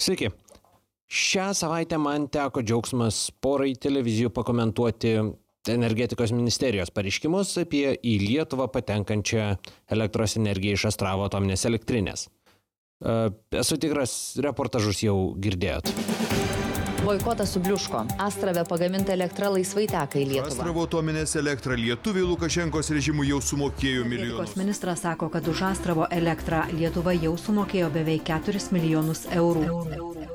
Sveiki. Šią savaitę man teko džiaugsmas porai televizijų pakomentuoti energetikos ministerijos pareiškimus apie į Lietuvą patenkančią elektros energiją iš Astravo atominės elektrinės. E, esu tikras, reportažus jau girdėjot. Boikotas subliuško. Astrave pagaminta elektra laisvai teka į Lietuvą. Astravo atominės elektrą lietuviai Lukašenkos režimui jau sumokėjo milijonus. Ministras sako, kad už Astravo elektrą Lietuva jau sumokėjo beveik 4 milijonus eurų.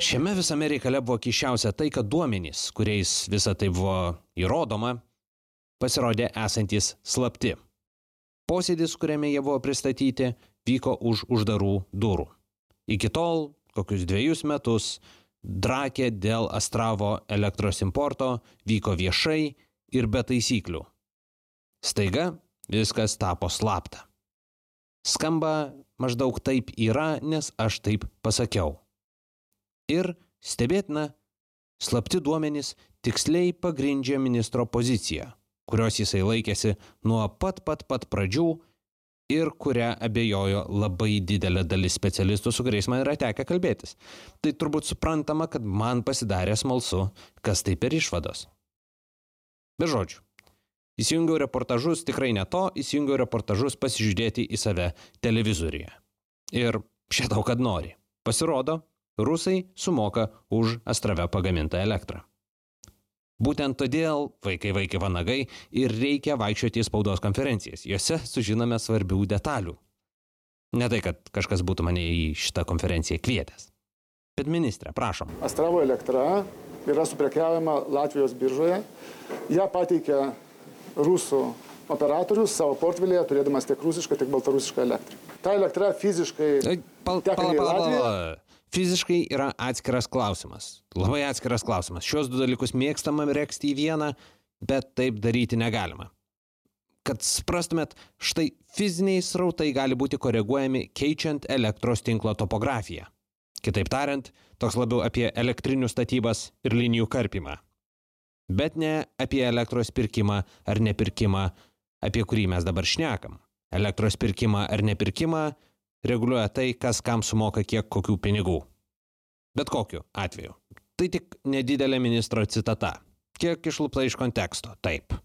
Šiame visame reikale buvo kišiausia tai, kad duomenys, kuriais visa tai buvo įrodoma, pasirodė esantis slapti. Posėdis, kuriame jie buvo pristatyti, vyko už uždarų durų. Iki tol, kokius dviejus metus, drakė dėl Astravo elektros importo vyko viešai ir be taisyklių. Staiga viskas tapo slapta. Skamba maždaug taip yra, nes aš taip pasakiau. Ir stebėtina, slapti duomenys tiksliai pagrindžia ministro poziciją, kurios jisai laikėsi nuo pat pat pat pradžių ir kurią abejojo labai didelė dalis specialistų, su kuriais man yra tekę kalbėtis. Tai turbūt suprantama, kad man pasidarė smalsu, kas tai per išvados. Be žodžių. Įsijungiau reportažus tikrai ne to, įsijungiau reportažus pasižiūrėti į save televizoriuje. Ir šitau, kad nori. Pasirodo, rusai sumoka už Astrave pagamintą elektrą. Būtent todėl vaikai vaikai vanagai ir reikia vaikščioti į spaudos konferencijas. Jose sužinome svarbių detalių. Ne tai, kad kažkas būtų mane į šitą konferenciją kvietęs. Bet ministrė, prašom. Astravo elektra yra suprekiaujama Latvijos biržoje. Ja pateikia rusų operatorius savo portfelėje, turėdamas tiek rusišką, tiek baltarusišką elektrą. Ta elektra fiziškai Ai, Pal, į pala, Latviją. pala. Fiziškai yra atskiras klausimas. Labai atskiras klausimas. Šios du dalykus mėgstama reksti į vieną, bet taip daryti negalima. Kad suprastumėt, štai fiziniai srautai gali būti koreguojami keičiant elektros tinklo topografiją. Kitaip tariant, toks labiau apie elektrinių statybas ir linijų karpimą. Bet ne apie elektros pirkimą ar nepirkimą, apie kurį mes dabar šnekam. Elektros pirkimą ar nepirkimą reguliuoja tai, kas kam sumoka kiek kokių pinigų. Bet kokiu atveju. Tai tik nedidelė ministro citata. Kiek išlupta iš konteksto, taip.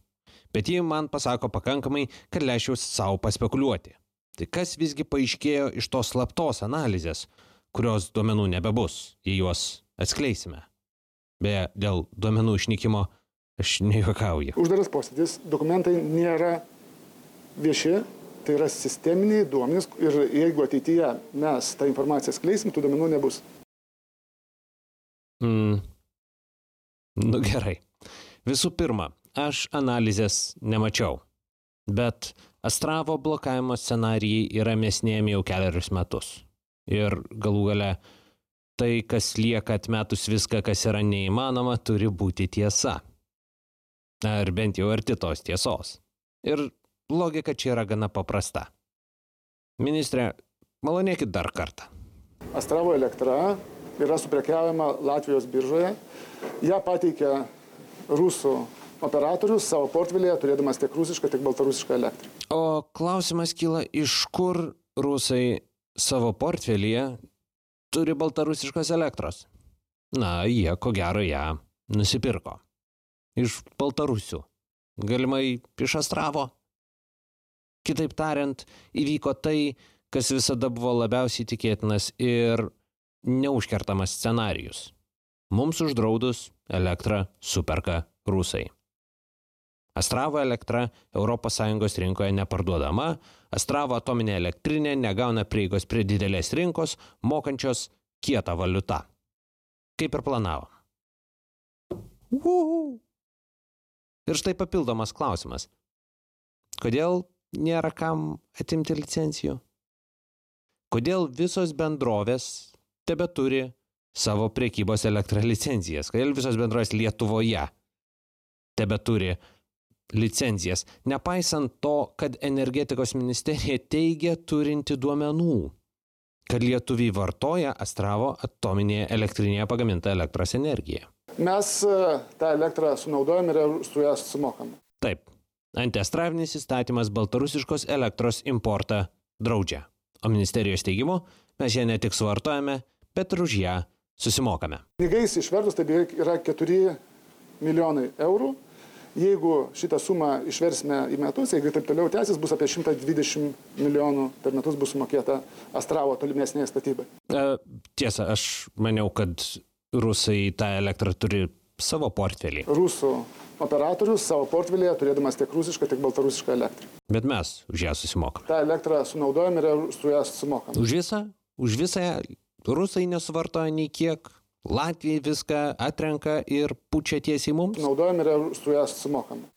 Bet ji man pasako pakankamai, kad leisčiau savo paspekuliuoti. Tai kas visgi paaiškėjo iš tos slaptos analizės, kurios duomenų nebebus, jei juos atskleisime. Beje, dėl duomenų išnykimo aš nejuokauju. Uždaras posėdis, dokumentai nėra vieši, tai yra sisteminiai duomenys ir jeigu ateityje mes tą informaciją skleisim, tų duomenų nebus. Mm. Nu gerai. Visų pirma, aš analizės nemačiau. Bet Astravo blokavimo scenarijai yra mesnėjami jau keliarius metus. Ir galų gale tai, kas lieka atmetus viską, kas yra neįmanoma, turi būti tiesa. Ar bent jau arti tos tiesos. Ir logika čia yra gana paprasta. Ministrė, malonėkit dar kartą. Astravo elektra yra suprekiaujama Latvijos biržoje. Ja pateikia rusų operatorius savo portfelėje, turėdamas tiek rusišką, tiek baltarusišką elektrą. O klausimas kyla, iš kur rusai savo portfelyje turi baltarusiškos elektros? Na, jie ko gero ją nusipirko. Iš baltarusių. Galimai iš Astravo. Kitaip tariant, įvyko tai, kas visada buvo labiausiai tikėtinas ir neužkertamas scenarius. Mums uždraudus elektrą superka rusai. Astravo elektra ES rinkoje neparduodama, Astravo atominė elektrinė negauna prieigos prie didelės rinkos, mokančios kietą valiutą. Kaip ir planavom. Uhu. Ir štai papildomas klausimas. Kodėl nėra kam atimti licencijų? Kodėl visos bendrovės tebe turi savo priekybos elektrą licencijas? Kodėl visos bendrovės Lietuvoje tebe turi licencijas, nepaisant to, kad energetikos ministerija teigia turinti duomenų, kad lietuviai vartoja Astravo atominėje elektrinėje pagamintą elektros energiją. Mes e, tą elektrą sunaudojam ir su ją sumokam. Taip, antiastravinis įstatymas baltarusiškos elektros importą draudžia, o ministerijos teigimu mes ją ne tik suvartojame, bet ir už ją susimokame. Pinigais išvertus tai beveik yra 4 milijonai eurų. Jeigu šitą sumą išversime į metus, jeigu taip toliau tęsis, bus apie 120 milijonų per metus bus sumokėta Astravo tolimesnėje statybai. E, tiesa, aš maniau, kad rusai tą elektrą turi savo portfelį. Rusų operatorius savo portfelėje turėdamas tiek rusišką, tiek baltarusišką elektrą. Bet mes už ją susimokame. Ta elektrą sunaudojame ir su ją sumokame. Už visą, už visą rusai nesuvartoja nei kiek, Latvijai viską atrenka ir pučia tiesiai mums. Naudojame ir su ją sumokame.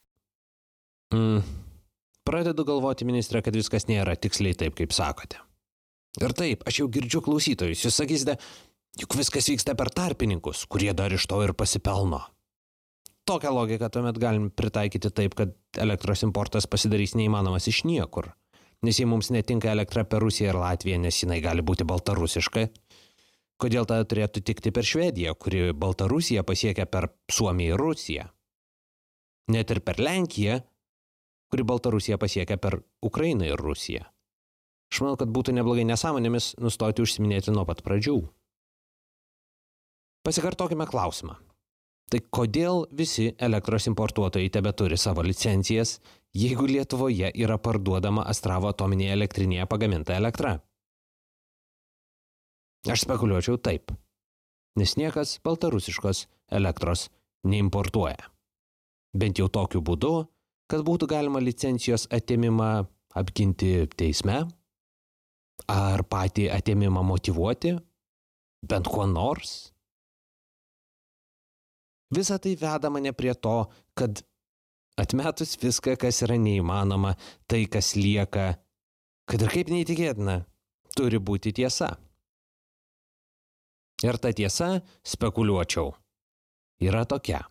Mm. Pradedu galvoti, ministrė, kad viskas nėra tiksliai taip, kaip sakote. Ir taip, aš jau girdžiu klausytojus, jūs sakysite, juk viskas vyksta per tarpininkus, kurie dar iš to ir pasipelno. Tokią logiką tuomet galim pritaikyti taip, kad elektros importas pasidarys neįmanomas iš niekur. Nes jei mums netinka elektra per Rusiją ir Latviją, nes jinai gali būti baltarusiška, kodėl tada turėtų tikti per Švediją, kuri Baltarusiją pasiekia per Suomiją ir Rusiją? Net ir per Lenkiją, kuri Baltarusiją pasiekia per Ukrainą ir Rusiją. Aš manau, kad būtų neblogai nesąmonėmis nustoti užsiminėti nuo pat pradžių. Pasikartokime klausimą. Tai kodėl visi elektros importuotojai tebe turi savo licencijas, jeigu Lietuvoje yra parduodama Astravo atominėje elektrinėje pagaminta elektra? Aš spekuliuočiau taip, nes niekas baltarusiškos elektros neimportuoja. Bent jau tokiu būdu, kad būtų galima licencijos atėmimą apginti teisme, ar patį atėmimą motivuoti, bent kuo nors. Visa tai veda mane prie to, kad atmetus viską, kas yra neįmanoma, tai, kas lieka, kad ir kaip neįtikėtina, turi būti tiesa. Ir ta tiesa, spekuliuočiau, yra tokia.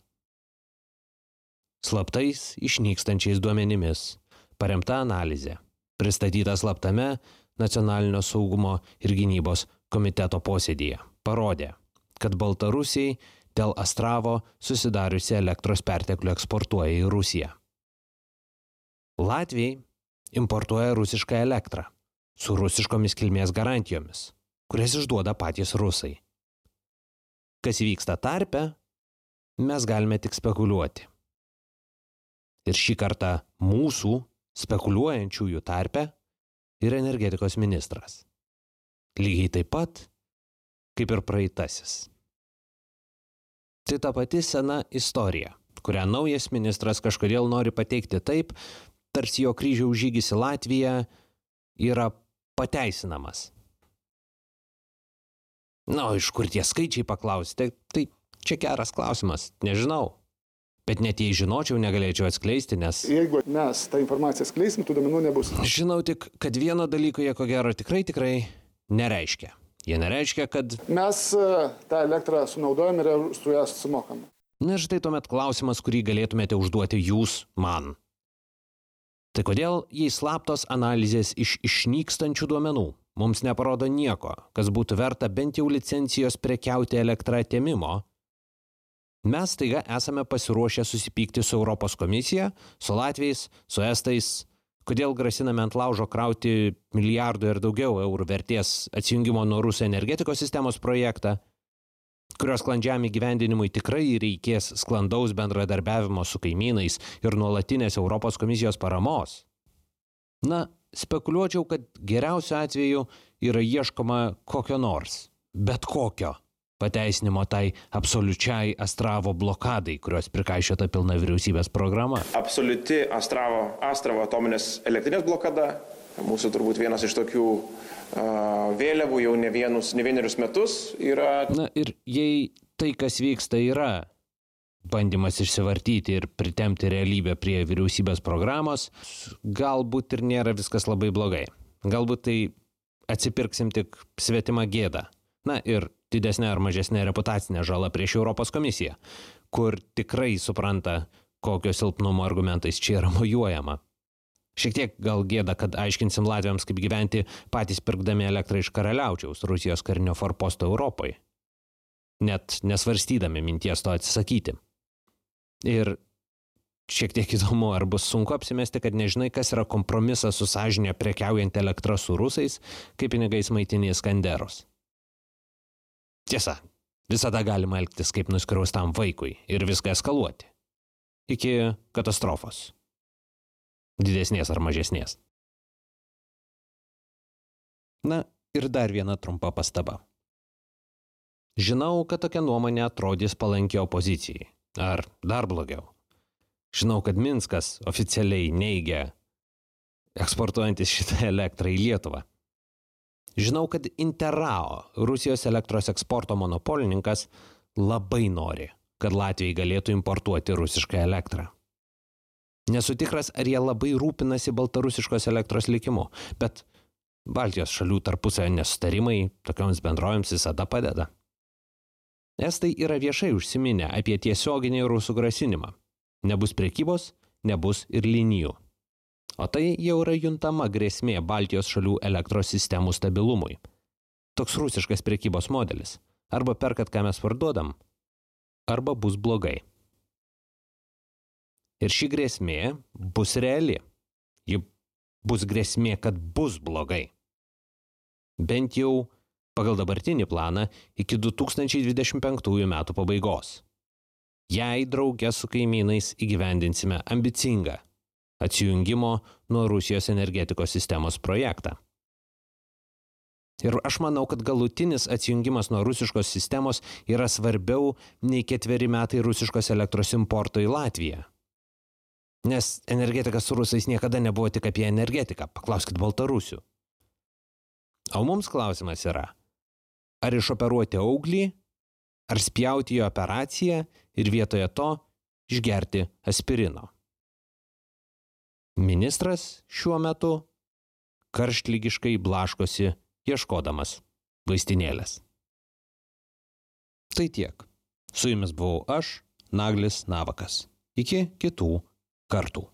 Slaptais išnykstančiais duomenimis, paremta analizė, pristatyta slaptame Nacionalinio saugumo ir gynybos komiteto posėdėje, parodė, kad Baltarusiai dėl Astravo susidariusi elektros perteklių eksportuoja į Rusiją. Latvijai importuoja rusišką elektrą su rusiškomis kilmės garantijomis, kurias išduoda patys rusai. Kas vyksta tarpe, mes galime tik spekuliuoti. Ir šį kartą mūsų spekuliuojančiųjų tarpe ir energetikos ministras. Lygiai taip pat, kaip ir praeitasis. Tai ta pati sena istorija, kurią naujas ministras kažkodėl nori pateikti taip, tarsi jo kryžiaus žygis į Latviją yra pateisinamas. Na, iš kur tie skaičiai paklausite, tai čia geras klausimas, nežinau. Bet net jei žinočiau, negalėčiau atskleisti, nes... Jeigu mes tą informaciją skleisim, tų duomenų nebus. Žinau tik, kad vieno dalyko jie ko gero tikrai tikrai nereiškia. Jie nereiškia, kad... Mes e, tą elektrą sunaudojame ir su ją sumokame. Na ir štai tuomet klausimas, kurį galėtumėte užduoti jūs man. Tai kodėl, jei slaptos analizės iš išnykstančių duomenų mums neparodo nieko, kas būtų verta bent jau licencijos prekiauti elektrą atėmimo, mes taiga esame pasiruošę susipykti su Europos komisija, su Latvijais, su Estais, kodėl grasiname ant laužo krauti milijardų ir daugiau eurų vertės atsijungimo nuo Rusų energetikos sistemos projektą, kurios sklandžiam įgyvendinimui tikrai reikės sklandaus bendradarbiavimo su kaimynais ir nuolatinės Europos komisijos paramos. Na, spekuliuočiau, kad geriausiu atveju yra ieškoma kokio nors, bet kokio pateisinimo tai absoliučiai Astravo blokadai, kurios prikaišiota pilna vyriausybės programa. Absoliuti Astravo, Astravo atominės elektrinės blokada, mūsų turbūt vienas iš tokių uh, vėliavų jau ne, vienus, ne vienerius metus yra. Na ir jei tai, kas vyksta, yra bandymas išsivartyti ir pritemti realybę prie vyriausybės programos, galbūt ir nėra viskas labai blogai. Galbūt tai atsipirksim tik svetimą gėdą. Na ir didesnė ar mažesnė reputacinė žala prieš Europos komisiją, kur tikrai supranta, kokio silpnumo argumentais čia yra mojuojama. Šiek tiek gal gėda, kad aiškinsim Latvijams, kaip gyventi patys pirkdami elektrą iš karaliaučiaus Rusijos karinio forposto Europoje. Net nesvarstydami minties to atsisakyti. Ir šiek tiek įdomu, ar bus sunku apsimesti, kad nežinai, kas yra kompromisas su sąžinė prekiaujant elektrą su rusais, kaip pinigais maitinės skanderos. Tiesa, Visada galima elgtis kaip nuskriaustam vaikui ir viską eskaluoti. Iki katastrofos. Didesnės ar mažesnės. Na ir dar viena trumpa pastaba. Žinau, kad tokia nuomonė atrodys palankiai opozicijai. Ar dar blogiau. Žinau, kad Minskas oficialiai neigia eksportuojantis šitą elektrą į Lietuvą. Žinau, kad Interrao, Rusijos elektros eksporto monopolininkas, labai nori, kad Latvijai galėtų importuoti rusišką elektrą. Nesu tikras, ar jie labai rūpinasi baltarusiškos elektros likimu, bet Baltijos šalių tarpusavio nesutarimai tokioms bendrovėms visada padeda. Estai yra viešai užsiminę apie tiesioginį rusų grasinimą. Nebus priekybos, nebus ir linijų. O tai jau yra juntama grėsmė Baltijos šalių elektros sistemų stabilumui. Toks rusiškas priekybos modelis. Arba perkat, ką mes parduodam, arba bus blogai. Ir ši grėsmė bus reali. Ji bus grėsmė, kad bus blogai. Bent jau pagal dabartinį planą iki 2025 metų pabaigos. Jei draugė su kaimynais įgyvendinsime ambicingą atsijungimo nuo Rusijos energetikos sistemos projektą. Ir aš manau, kad galutinis atsijungimas nuo rusiškos sistemos yra svarbiau nei ketveri metai rusiškos elektros importo į Latviją. Nes energetika su rusais niekada nebuvo tik apie energetiką, paklauskit Baltarusių. O mums klausimas yra, ar išoperuoti auglį, ar spjauti į operaciją ir vietoje to išgerti aspirino. Ministras šiuo metu karštlygiškai blaškosi ieškodamas vaistinėlės. Tai tiek. Su jumis buvau aš, Naglis Navakas. Iki kitų kartų.